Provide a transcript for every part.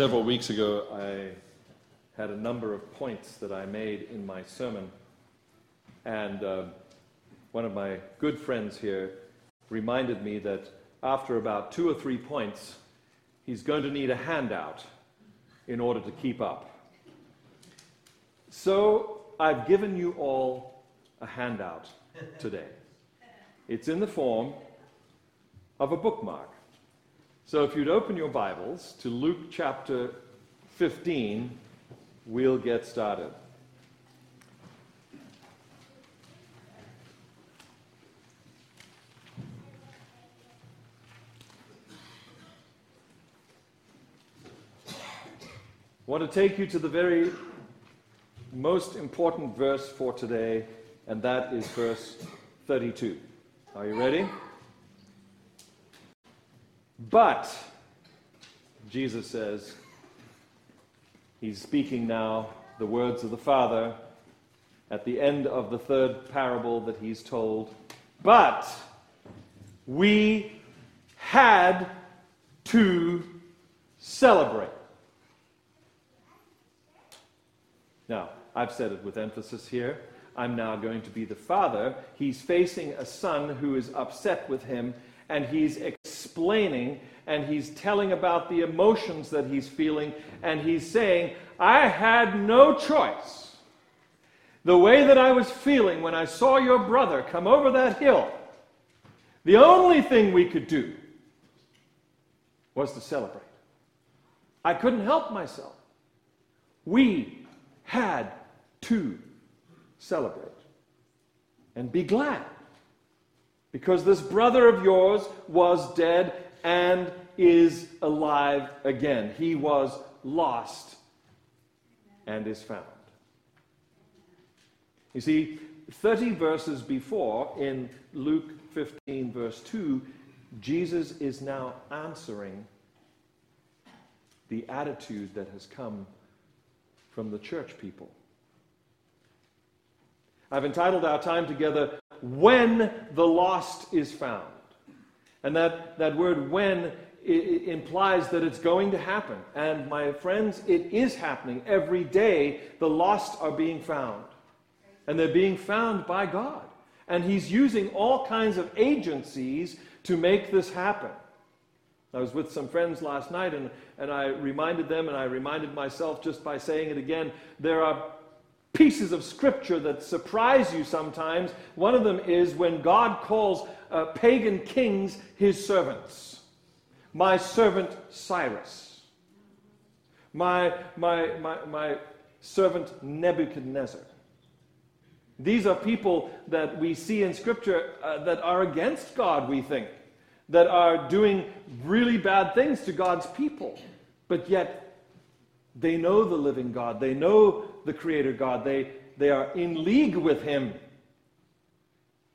Several weeks ago, I had a number of points that I made in my sermon, and uh, one of my good friends here reminded me that after about two or three points, he's going to need a handout in order to keep up. So I've given you all a handout today. It's in the form of a bookmark. So if you'd open your Bibles to Luke chapter 15, we'll get started. Want to take you to the very most important verse for today, and that is verse 32. Are you ready? But, Jesus says, he's speaking now the words of the Father at the end of the third parable that he's told. But we had to celebrate. Now, I've said it with emphasis here. I'm now going to be the father. He's facing a son who is upset with him, and he's explaining and he's telling about the emotions that he's feeling, and he's saying, I had no choice. The way that I was feeling when I saw your brother come over that hill, the only thing we could do was to celebrate. I couldn't help myself. We had to celebrate and be glad because this brother of yours was dead and is alive again. He was lost and is found. You see, 30 verses before, in Luke 15, verse 2, Jesus is now answering the attitude that has come from the church people. I've entitled our time together, When the Lost is Found. And that, that word when implies that it's going to happen. And my friends, it is happening. Every day, the lost are being found. And they're being found by God. And He's using all kinds of agencies to make this happen. I was with some friends last night and, and I reminded them, and I reminded myself just by saying it again there are pieces of scripture that surprise you sometimes. One of them is when God calls uh, pagan kings his servants. My servant Cyrus. My, my, my, my servant Nebuchadnezzar. These are people that we see in Scripture uh, that are against God, we think, that are doing really bad things to God's people, but yet they know the living God, they know the Creator God, they, they are in league with Him.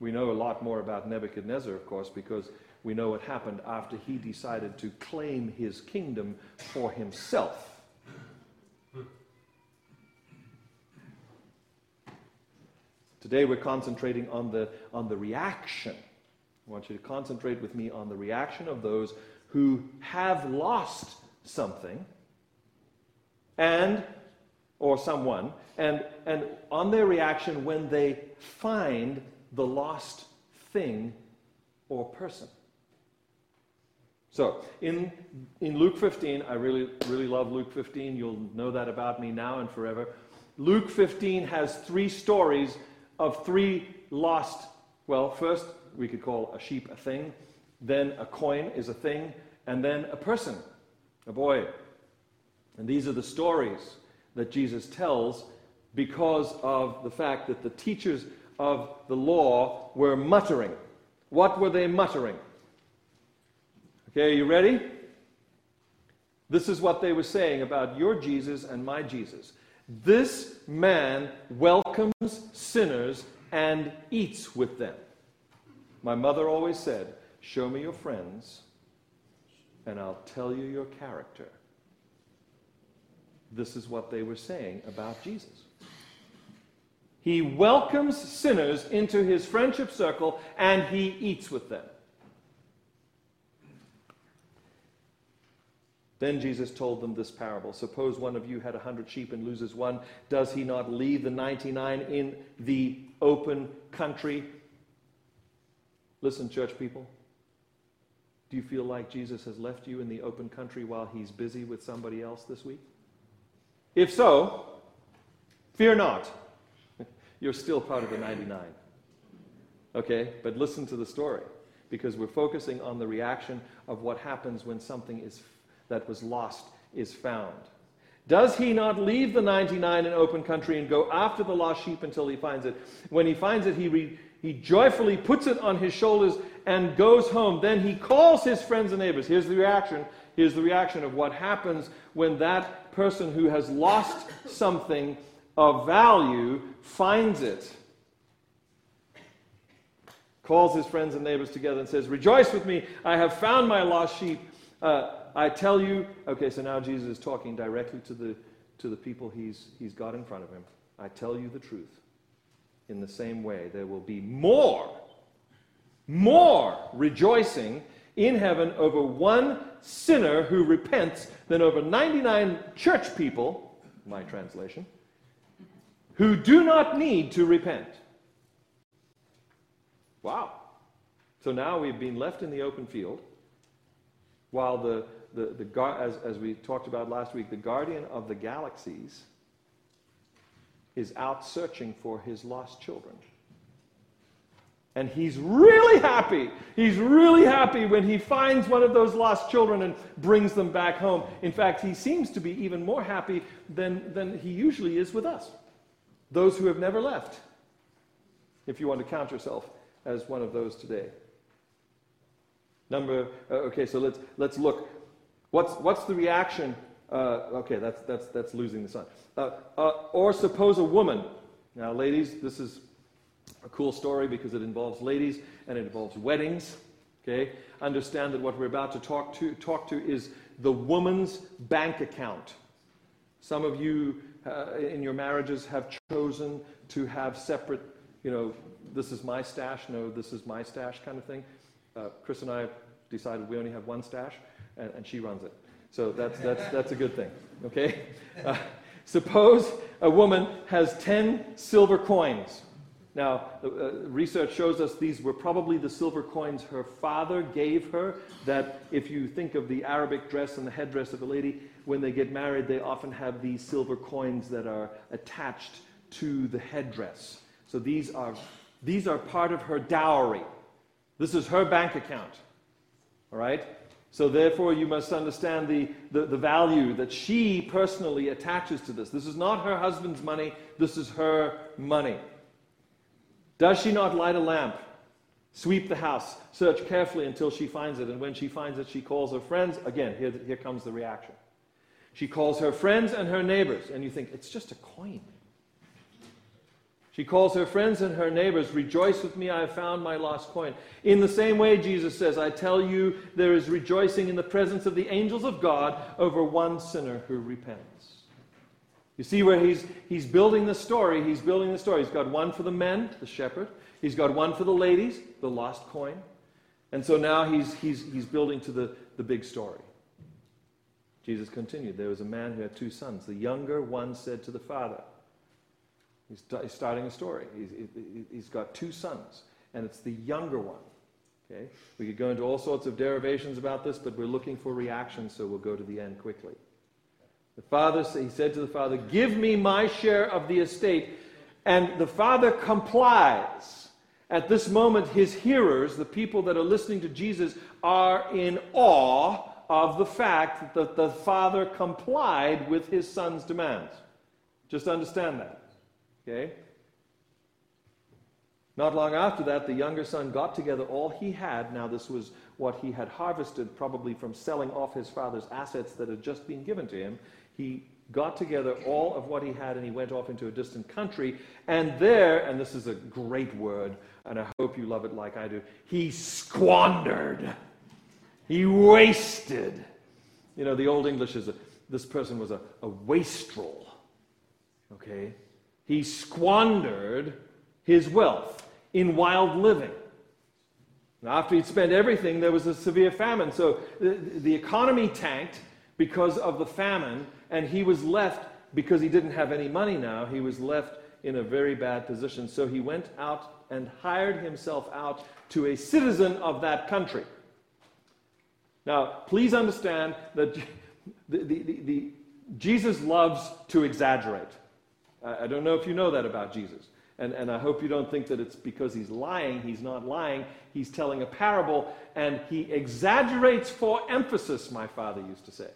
We know a lot more about Nebuchadnezzar, of course, because we know what happened after he decided to claim his kingdom for himself. Today we're concentrating on the, on the reaction. I want you to concentrate with me on the reaction of those who have lost something and or someone and, and on their reaction when they find the lost thing or person. So, in, in Luke 15, I really, really love Luke 15. You'll know that about me now and forever. Luke 15 has three stories of three lost, well, first we could call a sheep a thing, then a coin is a thing, and then a person, a boy. And these are the stories that Jesus tells because of the fact that the teachers of the law were muttering. What were they muttering? Okay, you ready? This is what they were saying about your Jesus and my Jesus. This man welcomes sinners and eats with them. My mother always said, Show me your friends, and I'll tell you your character. This is what they were saying about Jesus. He welcomes sinners into his friendship circle and he eats with them. Then Jesus told them this parable Suppose one of you had a hundred sheep and loses one. Does he not leave the 99 in the open country? Listen, church people. Do you feel like Jesus has left you in the open country while he's busy with somebody else this week? If so, fear not. You're still part of the 99. Okay? But listen to the story because we're focusing on the reaction of what happens when something is that was lost is found. Does he not leave the 99 in open country and go after the lost sheep until he finds it? When he finds it, he, re- he joyfully puts it on his shoulders and goes home. Then he calls his friends and neighbors. Here's the reaction. Here's the reaction of what happens when that person who has lost something of value finds it. Calls his friends and neighbors together and says, Rejoice with me, I have found my lost sheep. Uh, I tell you, okay, so now Jesus is talking directly to the, to the people he's, he's got in front of him. I tell you the truth. In the same way, there will be more, more rejoicing in heaven over one sinner who repents than over 99 church people, my translation, who do not need to repent. Wow. So now we've been left in the open field while the, the, the, as, as we talked about last week, the guardian of the galaxies is out searching for his lost children. And he's really happy. He's really happy when he finds one of those lost children and brings them back home. In fact, he seems to be even more happy than, than he usually is with us, those who have never left, if you want to count yourself as one of those today. Number, uh, okay, so let's, let's look. What's, what's the reaction? Uh, okay, that's, that's, that's losing the son. Uh, uh, or suppose a woman. Now, ladies, this is a cool story because it involves ladies and it involves weddings. Okay? Understand that what we're about to talk to, talk to is the woman's bank account. Some of you uh, in your marriages have chosen to have separate, you know, this is my stash, no, this is my stash kind of thing. Uh, Chris and I decided we only have one stash, and, and she runs it. So that's, that's, that's a good thing, okay? Uh, suppose a woman has 10 silver coins. Now, uh, research shows us these were probably the silver coins her father gave her. That if you think of the Arabic dress and the headdress of a lady, when they get married, they often have these silver coins that are attached to the headdress. So these are, these are part of her dowry. This is her bank account. All right? So, therefore, you must understand the, the, the, value that she personally attaches to this. This is not her husband's money, this is her money. Does she not light a lamp, sweep the house, search carefully until she finds it? And when she finds it, she calls her friends. Again, here, here comes the reaction. She calls her friends and her neighbors. And you think, it's just a coin. She calls her friends and her neighbors, Rejoice with me, I have found my lost coin. In the same way, Jesus says, I tell you, there is rejoicing in the presence of the angels of God over one sinner who repents. You see where he's, he's building the story. He's building the story. He's got one for the men, the shepherd. He's got one for the ladies, the lost coin. And so now he's, he's, he's building to the, the big story. Jesus continued There was a man who had two sons. The younger one said to the father, He's, he's starting a story. He's, he's got two sons, and it's the younger one. Okay? We could go into all sorts of derivations about this, but we're looking for reactions, so we'll go to the end quickly. The father, he said to the father, Give me my share of the estate. And the father complies. At this moment, his hearers, the people that are listening to Jesus, are in awe of the fact that the father complied with his son's demands. Just understand that. Okay? Not long after that, the younger son got together all he had. Now, this was what he had harvested, probably from selling off his father's assets that had just been given to him. He got together all of what he had and he went off into a distant country. And there, and this is a great word, and I hope you love it like I do, he squandered. He wasted. You know, the Old English is a, this person was a, a wastrel. Okay? he squandered his wealth in wild living. after he'd spent everything, there was a severe famine. So the, the economy tanked. Because of the famine, and he was left, because he didn't have any money now, he was left in a very bad position. So he went out and hired himself out to a citizen of that country. Now, please understand that the, the, the, the Jesus loves to exaggerate. I, I don't know if you know that about Jesus. And, and I hope you don't think that it's because he's lying. He's not lying. He's telling a parable, and he exaggerates for emphasis, my father used to say.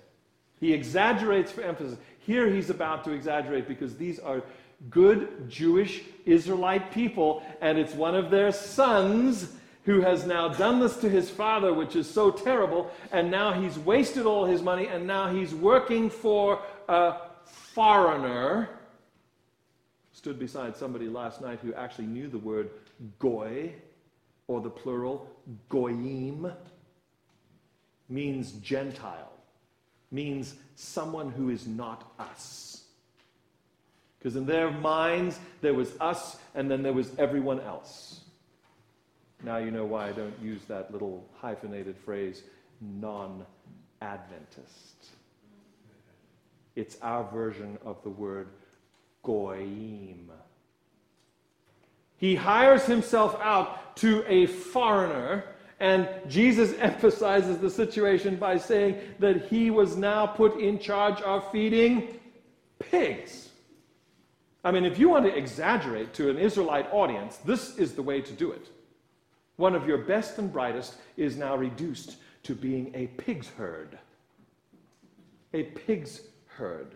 He exaggerates for emphasis. Here he's about to exaggerate because these are good Jewish Israelite people, and it's one of their sons who has now done this to his father, which is so terrible, and now he's wasted all his money, and now he's working for a foreigner. Stood beside somebody last night who actually knew the word goy, or the plural goyim, means Gentile, means someone who is not us. Because in their minds, there was us, and then there was everyone else. Now you know why I don't use that little hyphenated phrase, non Adventist. It's our version of the word goyim. He hires himself out to a foreigner, and Jesus emphasizes the situation by saying that he was now put in charge of feeding pigs. I mean, if you want to exaggerate to an Israelite audience, this is the way to do it. One of your best and brightest is now reduced to being a pig's herd. A pig's herd.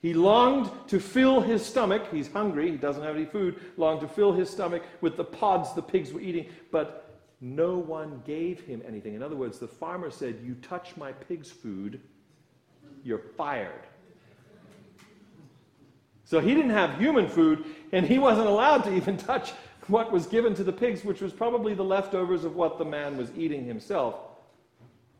He longed to fill his stomach. He's hungry, he doesn't have any food. Longed to fill his stomach with the pods the pigs were eating, but no one gave him anything. In other words, the farmer said, You touch my pig's food, you're fired. So he didn't have human food, and he wasn't allowed to even touch what was given to the pigs, which was probably the leftovers of what the man was eating himself.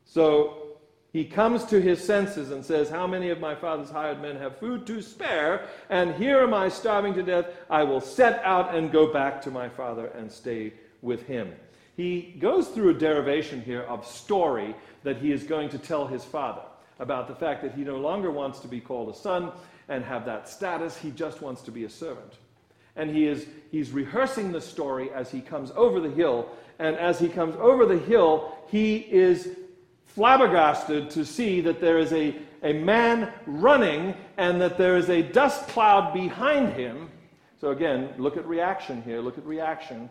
So he comes to his senses and says, How many of my father's hired men have food to spare? And here am I starving to death. I will set out and go back to my father and stay with him. He goes through a derivation here of story that he is going to tell his father about the fact that he no longer wants to be called a son and have that status. He just wants to be a servant. And he is he's rehearsing the story as he comes over the hill. And as he comes over the hill, he is flabbergasted to see that there is a, a man running and that there is a dust cloud behind him. So, again, look at reaction here. Look at reaction.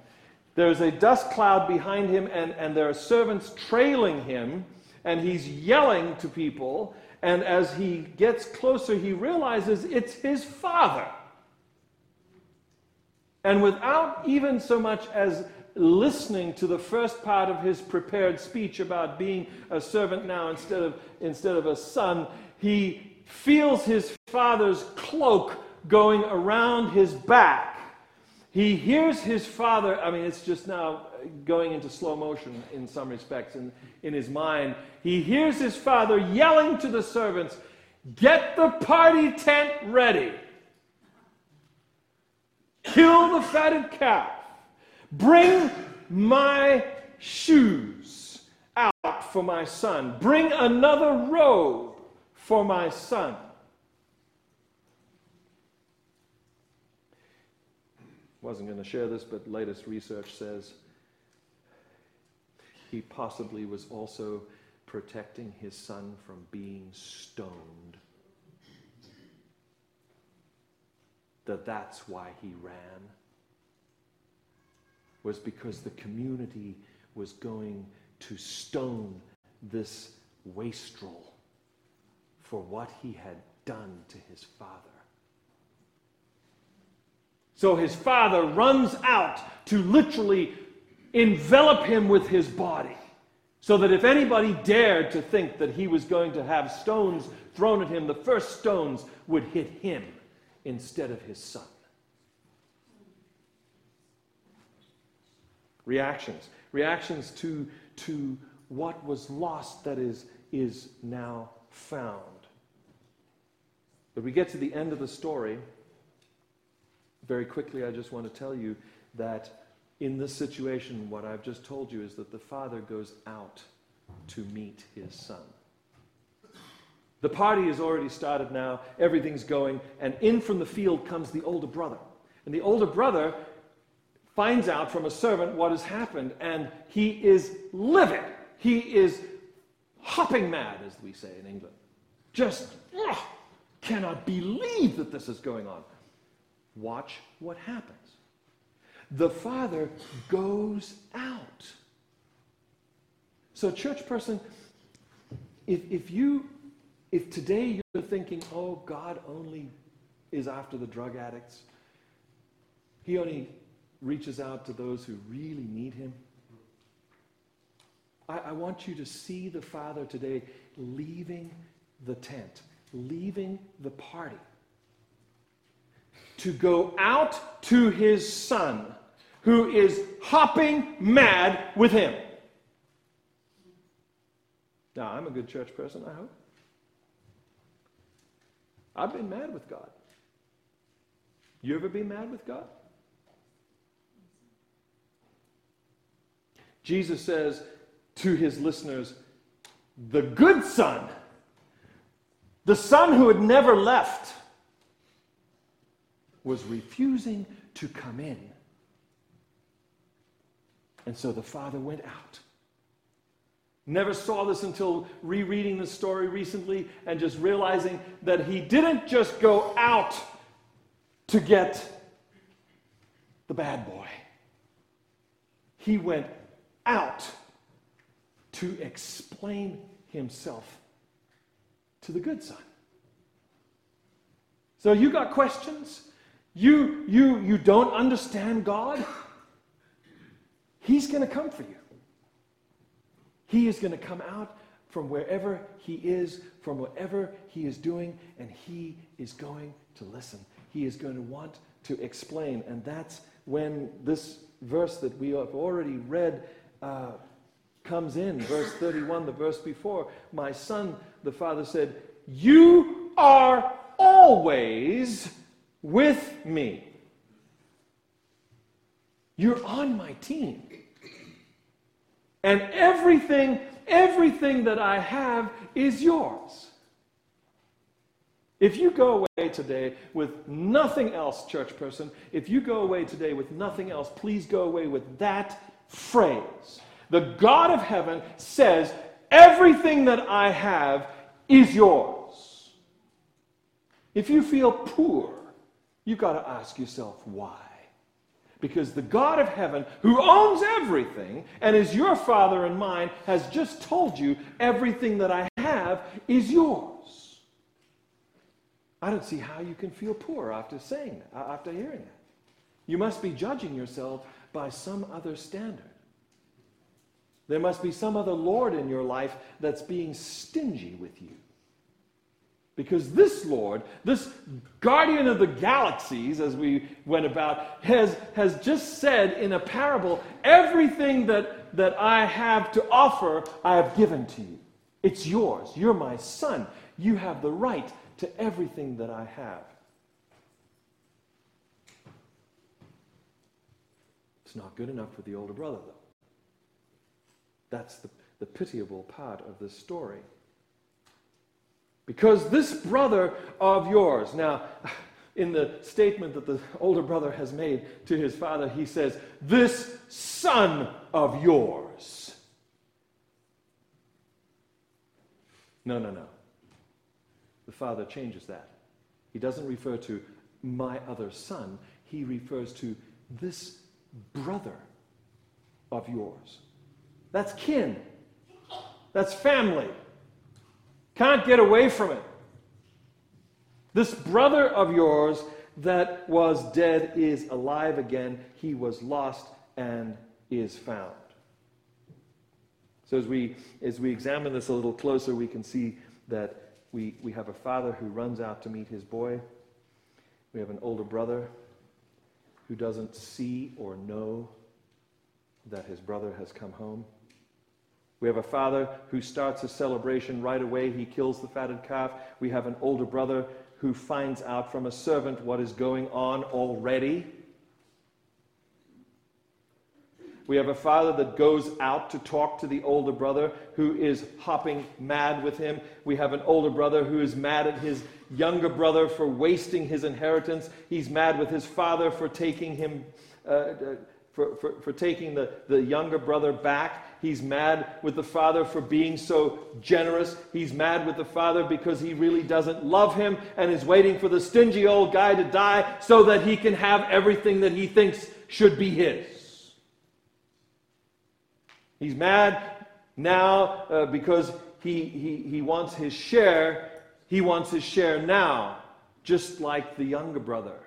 There's a dust cloud behind him, and, and there are servants trailing him, and he's yelling to people. And as he gets closer, he realizes it's his father. And without even so much as listening to the first part of his prepared speech about being a servant now instead of, instead of a son, he feels his father's cloak going around his back. He hears his father, I mean, it's just now going into slow motion in some respects in, in his mind. He hears his father yelling to the servants, Get the party tent ready. Kill the fatted calf. Bring my shoes out for my son. Bring another robe for my son. Wasn't going to share this, but latest research says he possibly was also protecting his son from being stoned. that that's why he ran was because the community was going to stone this wastrel for what he had done to his father. So his father runs out to literally envelop him with his body. So that if anybody dared to think that he was going to have stones thrown at him, the first stones would hit him instead of his son. Reactions. Reactions to, to what was lost that is, is now found. But we get to the end of the story. Very quickly, I just want to tell you that in this situation, what I've just told you is that the father goes out to meet his son. The party has already started now, everything's going, and in from the field comes the older brother. And the older brother finds out from a servant what has happened, and he is livid. He is hopping mad, as we say in England. Just ugh, cannot believe that this is going on. Watch what happens. The father goes out. So, church person, if, if you if today you're thinking, oh, God only is after the drug addicts, He only reaches out to those who really need Him. I, I want you to see the Father today leaving the tent, leaving the party, to go out to His Son, who is hopping mad with Him. Now, I'm a good church person, I hope. I've been mad with God. You ever been mad with God? Jesus says to his listeners, the good son, the son who had never left, was refusing to come in. And so the father went out. Never saw this until rereading the story recently and just realizing that he didn't just go out to get the bad boy, he went out to explain himself to the good son. So you got questions? You you you don't understand God? He's going to come for you. He is going to come out from wherever he is, from whatever he is doing, and he is going to listen. He is going to want to explain. And that's when this verse that we have already read uh, comes in. Verse 31, the verse before. My son, the father said, You are always with me. You're on my team. And everything, everything that I have is yours. If you go away today with nothing else, church person, if you go away today with nothing else, please go away with that phrase. The God of heaven says, Everything that I have is yours. If you feel poor, you've got to ask yourself why. Because the God of heaven, who owns everything and is your father and mine, has just told you everything that I have is yours. I don't see how you can feel poor after saying that, after hearing that. You must be judging yourself by some other standard. There must be some other Lord in your life that's being stingy with you. Because this Lord, this guardian of the galaxies, as we went about, has, has just said in a parable everything that, that I have to offer, I have given to you. It's yours. You're my son. You have the right to everything that I have. It's not good enough for the older brother, though. That's the, the pitiable part of this story. Because this brother of yours, now, in the statement that the older brother has made to his father, he says, This son of yours. No, no, no. The father changes that. He doesn't refer to my other son, he refers to this brother of yours. That's kin, that's family. Can't get away from it. This brother of yours that was dead is alive again. He was lost and is found. So as we as we examine this a little closer, we can see that we, we have a father who runs out to meet his boy. We have an older brother who doesn't see or know that his brother has come home. We have a father who starts a celebration right away. He kills the fatted calf. We have an older brother who finds out from a servant what is going on already. We have a father that goes out to talk to the older brother who is hopping mad with him. We have an older brother who is mad at his younger brother for wasting his inheritance. He's mad with his father for taking him. Uh, uh, for, for, for taking the, the younger brother back. He's mad with the father for being so generous. He's mad with the father because he really doesn't love him and is waiting for the stingy old guy to die so that he can have everything that he thinks should be his. He's mad now uh, because he, he, he wants his share. He wants his share now, just like the younger brother.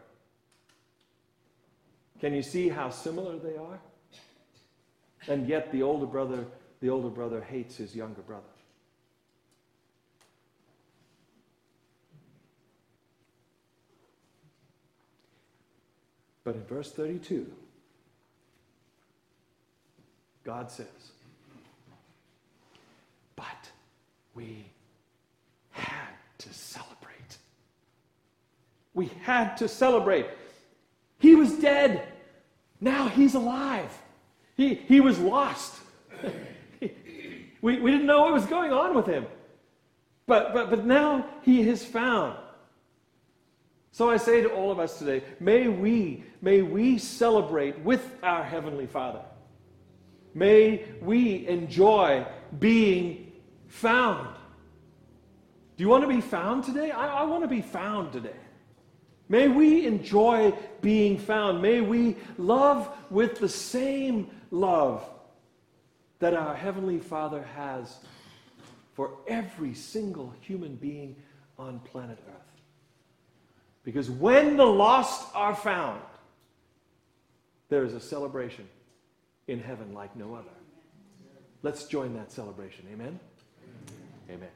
Can you see how similar they are? And yet the older brother, the older brother hates his younger brother. But in verse 32, God says, But we had to celebrate. We had to celebrate. He was dead. Now he's alive. He, he was lost. we, we didn't know what was going on with him. But, but, but now he is found. So I say to all of us today, may we, may we celebrate with our Heavenly Father. May we enjoy being found. Do you want to be found today? I, I want to be found today. May we enjoy being found. May we love with the same love that our Heavenly Father has for every single human being on planet Earth. Because when the lost are found, there is a celebration in heaven like no other. Let's join that celebration. Amen? Amen.